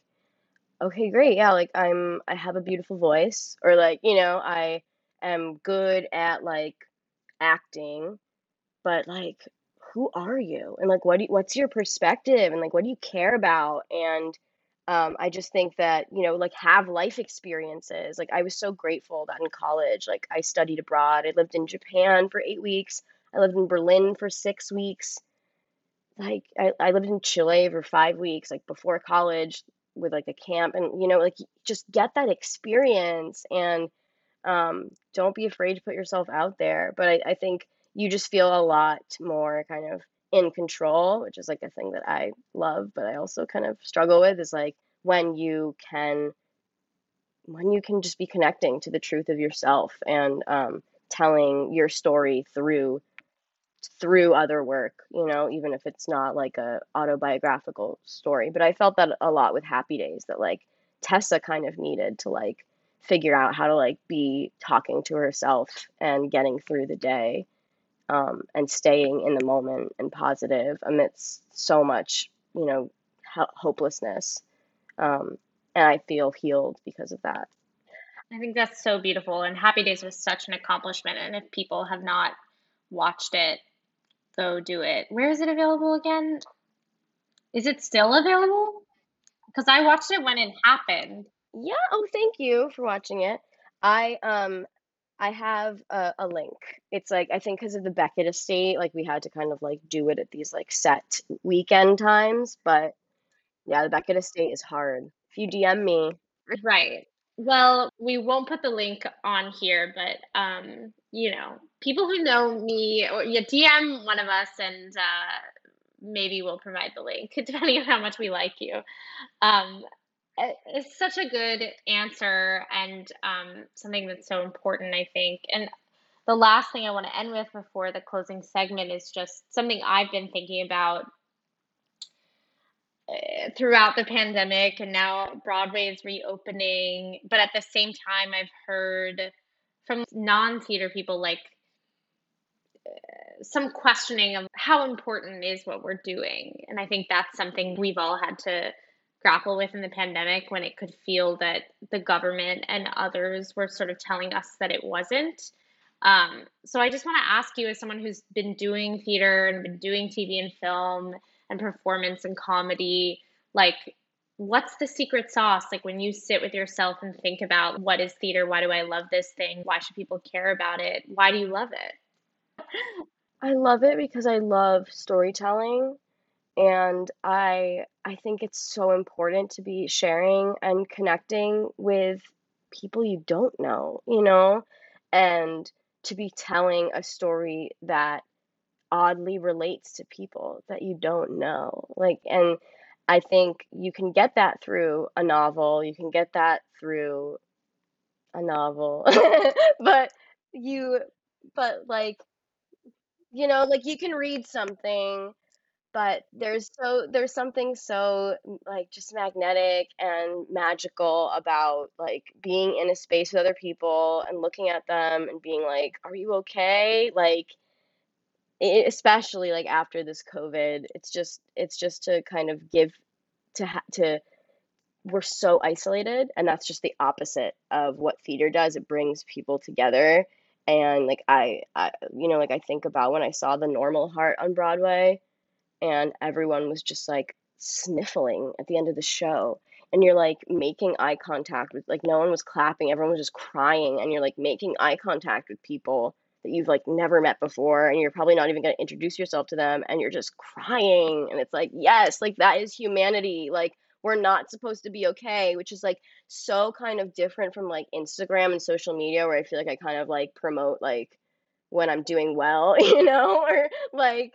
okay, great, yeah, like I'm I have a beautiful voice or like, you know, I am good at like acting, but like who are you? And like what do you, what's your perspective and like what do you care about? And um, I just think that, you know, like have life experiences. Like I was so grateful that in college, like I studied abroad. I lived in Japan for eight weeks. I lived in Berlin for six weeks. Like I, I lived in Chile for five weeks, like before college with like a camp and you know, like just get that experience and um, don't be afraid to put yourself out there. But I, I think you just feel a lot more kind of in control, which is like a thing that I love, but I also kind of struggle with is like when you can when you can just be connecting to the truth of yourself and um, telling your story through through other work you know even if it's not like a autobiographical story but i felt that a lot with happy days that like tessa kind of needed to like figure out how to like be talking to herself and getting through the day um, and staying in the moment and positive amidst so much, you know, ho- hopelessness. Um, and I feel healed because of that. I think that's so beautiful. And Happy Days was such an accomplishment. And if people have not watched it, go do it. Where is it available again? Is it still available? Because I watched it when it happened. Yeah. Oh, thank you for watching it. I um I have a, a link. It's like I think because of the Beckett estate, like we had to kind of like do it at these like set weekend times. But yeah, the Beckett estate is hard. If you DM me, Right. Well, we won't put the link on here, but um, you know, people who know me or yeah, DM one of us and uh maybe we'll provide the link depending on how much we like you. Um, it's such a good answer and um, something that's so important, I think. And the last thing I want to end with before the closing segment is just something I've been thinking about uh, throughout the pandemic, and now Broadway is reopening. But at the same time, I've heard from non theater people like uh, some questioning of how important is what we're doing. And I think that's something we've all had to grapple with in the pandemic when it could feel that the government and others were sort of telling us that it wasn't. Um, so I just want to ask you, as someone who's been doing theater and been doing TV and film and performance and comedy, like, what's the secret sauce? Like, when you sit with yourself and think about what is theater? Why do I love this thing? Why should people care about it? Why do you love it? I love it because I love storytelling and I I think it's so important to be sharing and connecting with people you don't know, you know, and to be telling a story that oddly relates to people that you don't know. Like and I think you can get that through a novel, you can get that through a novel. but you but like you know, like you can read something but there's so there's something so like just magnetic and magical about like being in a space with other people and looking at them and being like are you okay? Like it, especially like after this covid it's just it's just to kind of give to ha- to we're so isolated and that's just the opposite of what theater does. It brings people together and like I, I you know like i think about when i saw the normal heart on broadway and everyone was just like sniffling at the end of the show and you're like making eye contact with like no one was clapping everyone was just crying and you're like making eye contact with people that you've like never met before and you're probably not even going to introduce yourself to them and you're just crying and it's like yes like that is humanity like we're not supposed to be okay which is like so kind of different from like instagram and social media where i feel like i kind of like promote like when i'm doing well you know or like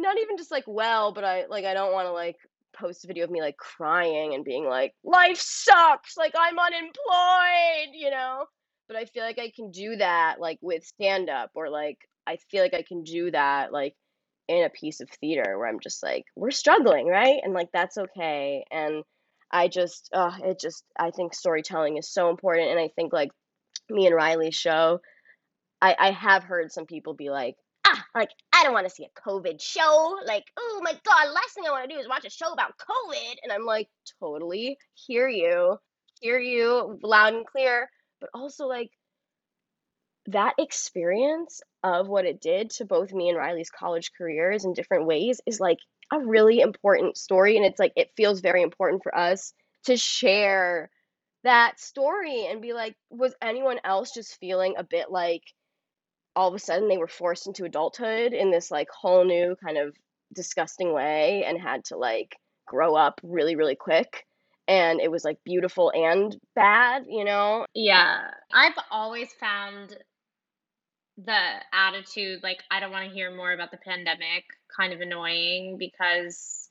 not even just like well but i like i don't want to like post a video of me like crying and being like life sucks like i'm unemployed you know but I feel like I can do that like with stand up or like I feel like I can do that like in a piece of theater where I'm just like we're struggling, right? And like that's okay. And I just uh it just I think storytelling is so important and I think like me and Riley's show I I have heard some people be like ah, like I don't want to see a COVID show. Like, oh my god, last thing I want to do is watch a show about COVID. And I'm like, totally hear you, hear you loud and clear but also like that experience of what it did to both me and Riley's college careers in different ways is like a really important story and it's like it feels very important for us to share that story and be like was anyone else just feeling a bit like all of a sudden they were forced into adulthood in this like whole new kind of disgusting way and had to like grow up really really quick and it was like beautiful and bad, you know? Yeah. I've always found the attitude like I don't want to hear more about the pandemic kind of annoying because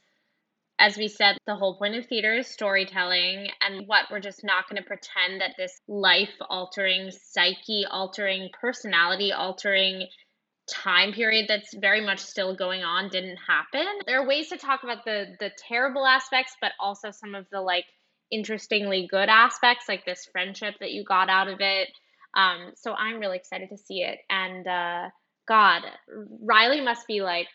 as we said the whole point of theater is storytelling and what we're just not going to pretend that this life altering psyche altering personality altering time period that's very much still going on didn't happen. There are ways to talk about the the terrible aspects, but also some of the like interestingly good aspects, like this friendship that you got out of it. Um, so I'm really excited to see it. And uh, God, Riley must be like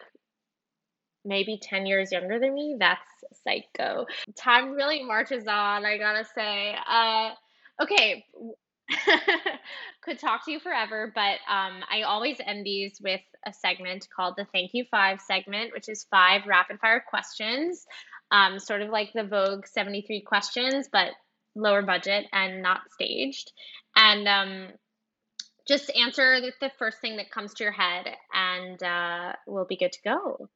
maybe 10 years younger than me. That's psycho. Time really marches on, I gotta say. Uh, okay, could talk to you forever, but um, I always end these with a segment called the Thank You Five segment, which is five rapid fire questions, um, sort of like the Vogue 73 questions, but lower budget and not staged. And um, just answer the first thing that comes to your head, and uh, we'll be good to go.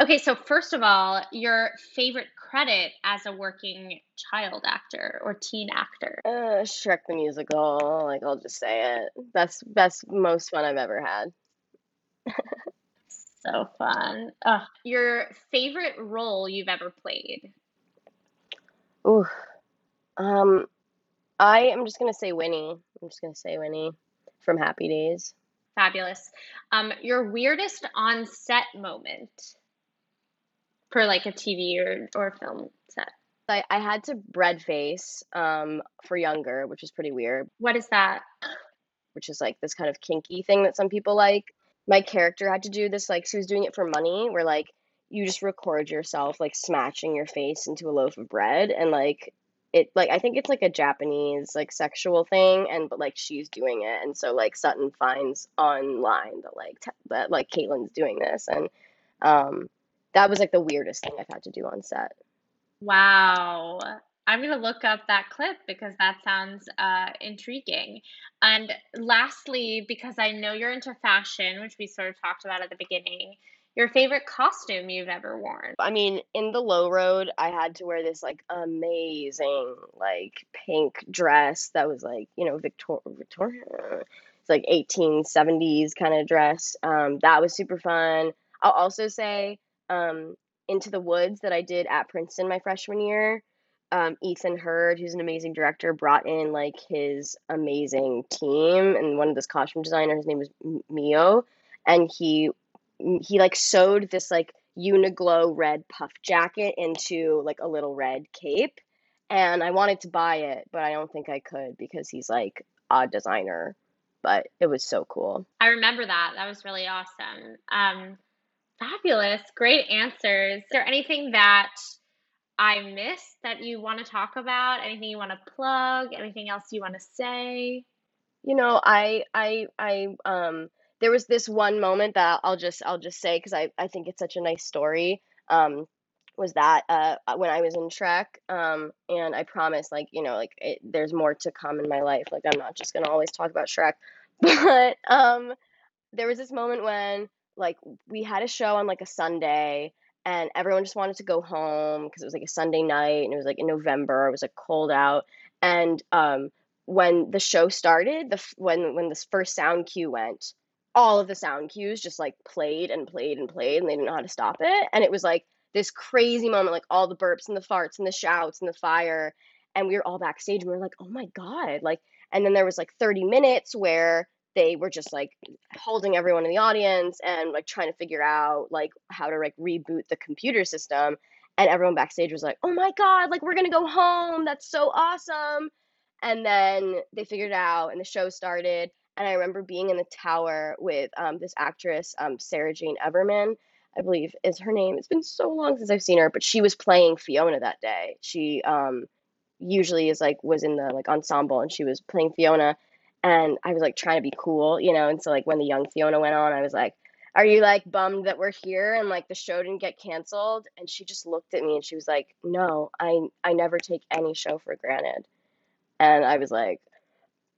Okay, so first of all, your favorite credit as a working child actor or teen actor? Uh, Shrek the Musical. Like I'll just say it. Best, best, most fun I've ever had. so fun. Ugh. Your favorite role you've ever played? Ooh, um, I am just gonna say Winnie. I'm just gonna say Winnie from Happy Days. Fabulous. Um, your weirdest on set moment for like a TV or, or film set? I, I had to bread face um, for younger, which is pretty weird. What is that? Which is like this kind of kinky thing that some people like. My character had to do this, like, she was doing it for money, where like you just record yourself like smashing your face into a loaf of bread and like it like I think it's like a Japanese like sexual thing and but like she's doing it and so like Sutton finds online that like t- that like Caitlin's doing this and um that was like the weirdest thing I've had to do on set. Wow. I'm to look up that clip because that sounds uh, intriguing. And lastly, because I know you're into fashion, which we sort of talked about at the beginning, your favorite costume you've ever worn? I mean, in the low road, I had to wear this like amazing like pink dress that was like, you know, Victor Victoria. It's like 1870s kind of dress. Um, that was super fun. I'll also say um, Into the Woods that I did at Princeton my freshman year. Um, Ethan Heard, who's an amazing director, brought in like his amazing team, and one of this costume designers, his name was Mio, and he he like sewed this like Uniqlo red puff jacket into like a little red cape, and I wanted to buy it, but I don't think I could because he's like a designer. But it was so cool. I remember that. That was really awesome. Um, Fabulous. Great answers. Is there anything that I missed that you want to talk about? Anything you want to plug? Anything else you want to say? You know, I I I um there was this one moment that I'll just I'll just say because I I think it's such a nice story. Um was that uh when I was in Shrek um and I promise, like you know like it, there's more to come in my life like I'm not just gonna always talk about Shrek but um there was this moment when like we had a show on like a Sunday and everyone just wanted to go home because it was like a Sunday night and it was like in November. It was like cold out. And um when the show started, the when when this first sound cue went, all of the sound cues just like played and played and played and they didn't know how to stop it. And it was like this crazy moment, like all the burps and the farts and the shouts and the fire. And we were all backstage and we were like, oh my God. Like, and then there was like 30 minutes where they were just like holding everyone in the audience and like trying to figure out like how to like reboot the computer system and everyone backstage was like oh my god like we're gonna go home that's so awesome and then they figured it out and the show started and i remember being in the tower with um, this actress um, sarah jane everman i believe is her name it's been so long since i've seen her but she was playing fiona that day she um, usually is like was in the like ensemble and she was playing fiona and I was like trying to be cool, you know. And so like when the young Fiona went on, I was like, "Are you like bummed that we're here and like the show didn't get canceled?" And she just looked at me and she was like, "No, I I never take any show for granted." And I was like,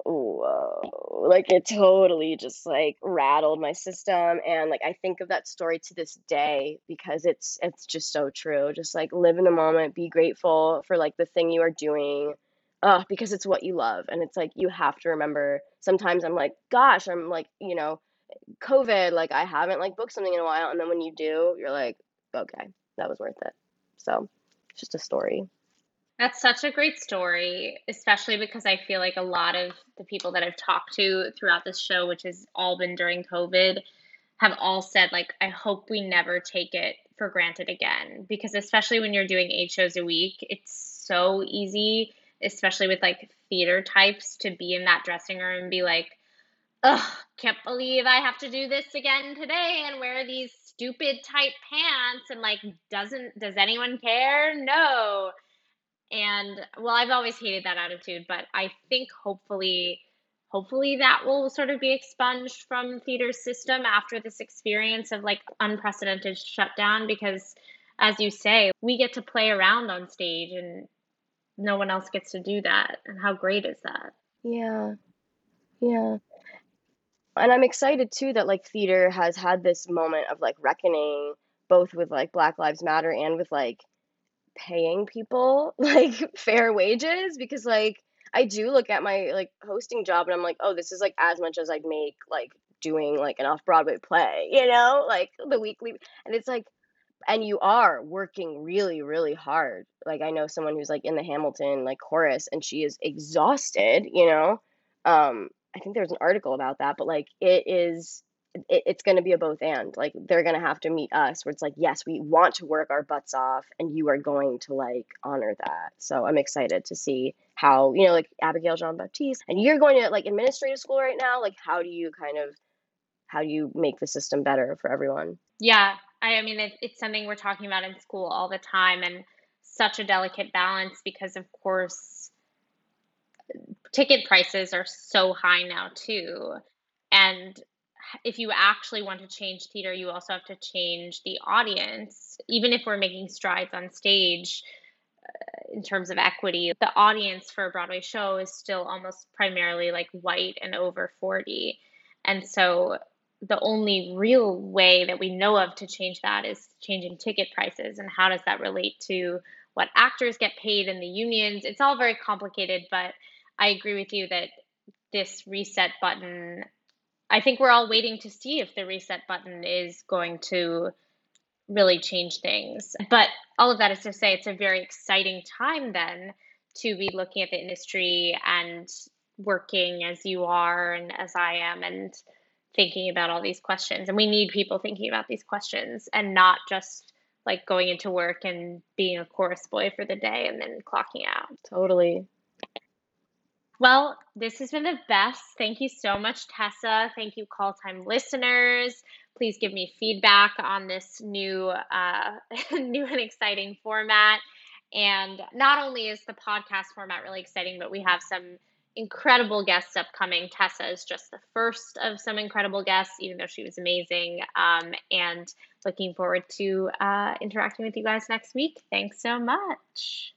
"Whoa!" Like it totally just like rattled my system. And like I think of that story to this day because it's it's just so true. Just like live in the moment, be grateful for like the thing you are doing uh, because it's what you love. And it's like you have to remember sometimes I'm like, gosh, I'm like, you know, COVID, like I haven't like booked something in a while. And then when you do, you're like, okay, that was worth it. So it's just a story. That's such a great story, especially because I feel like a lot of the people that I've talked to throughout this show, which has all been during COVID, have all said, like, I hope we never take it for granted again. Because especially when you're doing eight shows a week, it's so easy especially with like theater types, to be in that dressing room and be like, ugh, can't believe I have to do this again today and wear these stupid tight pants and like doesn't does anyone care? No. And well, I've always hated that attitude, but I think hopefully hopefully that will sort of be expunged from theater system after this experience of like unprecedented shutdown because as you say, we get to play around on stage and no one else gets to do that. And how great is that? Yeah. Yeah. And I'm excited too that like theater has had this moment of like reckoning both with like Black Lives Matter and with like paying people like fair wages because like I do look at my like hosting job and I'm like, oh, this is like as much as I'd make like doing like an off Broadway play, you know, like the weekly. And it's like, and you are working really really hard like i know someone who's like in the hamilton like chorus and she is exhausted you know um i think there's an article about that but like it is it, it's going to be a both and like they're going to have to meet us where it's like yes we want to work our butts off and you are going to like honor that so i'm excited to see how you know like abigail jean baptiste and you're going to like administrative school right now like how do you kind of how do you make the system better for everyone yeah I, I mean, it, it's something we're talking about in school all the time and such a delicate balance because, of course, ticket prices are so high now, too. And if you actually want to change theater, you also have to change the audience. Even if we're making strides on stage uh, in terms of equity, the audience for a Broadway show is still almost primarily like white and over 40. And so the only real way that we know of to change that is changing ticket prices. And how does that relate to what actors get paid in the unions? It's all very complicated, but I agree with you that this reset button, I think we're all waiting to see if the reset button is going to really change things. But all of that is to say, it's a very exciting time then to be looking at the industry and working as you are and as I am and thinking about all these questions. And we need people thinking about these questions and not just like going into work and being a chorus boy for the day and then clocking out. Totally well this has been the best thank you so much tessa thank you call time listeners please give me feedback on this new uh, new and exciting format And not only is the podcast format really exciting, but we have some incredible guests upcoming. Tessa is just the first of some incredible guests, even though she was amazing. Um, and looking forward to uh, interacting with you guys next week. Thanks so much.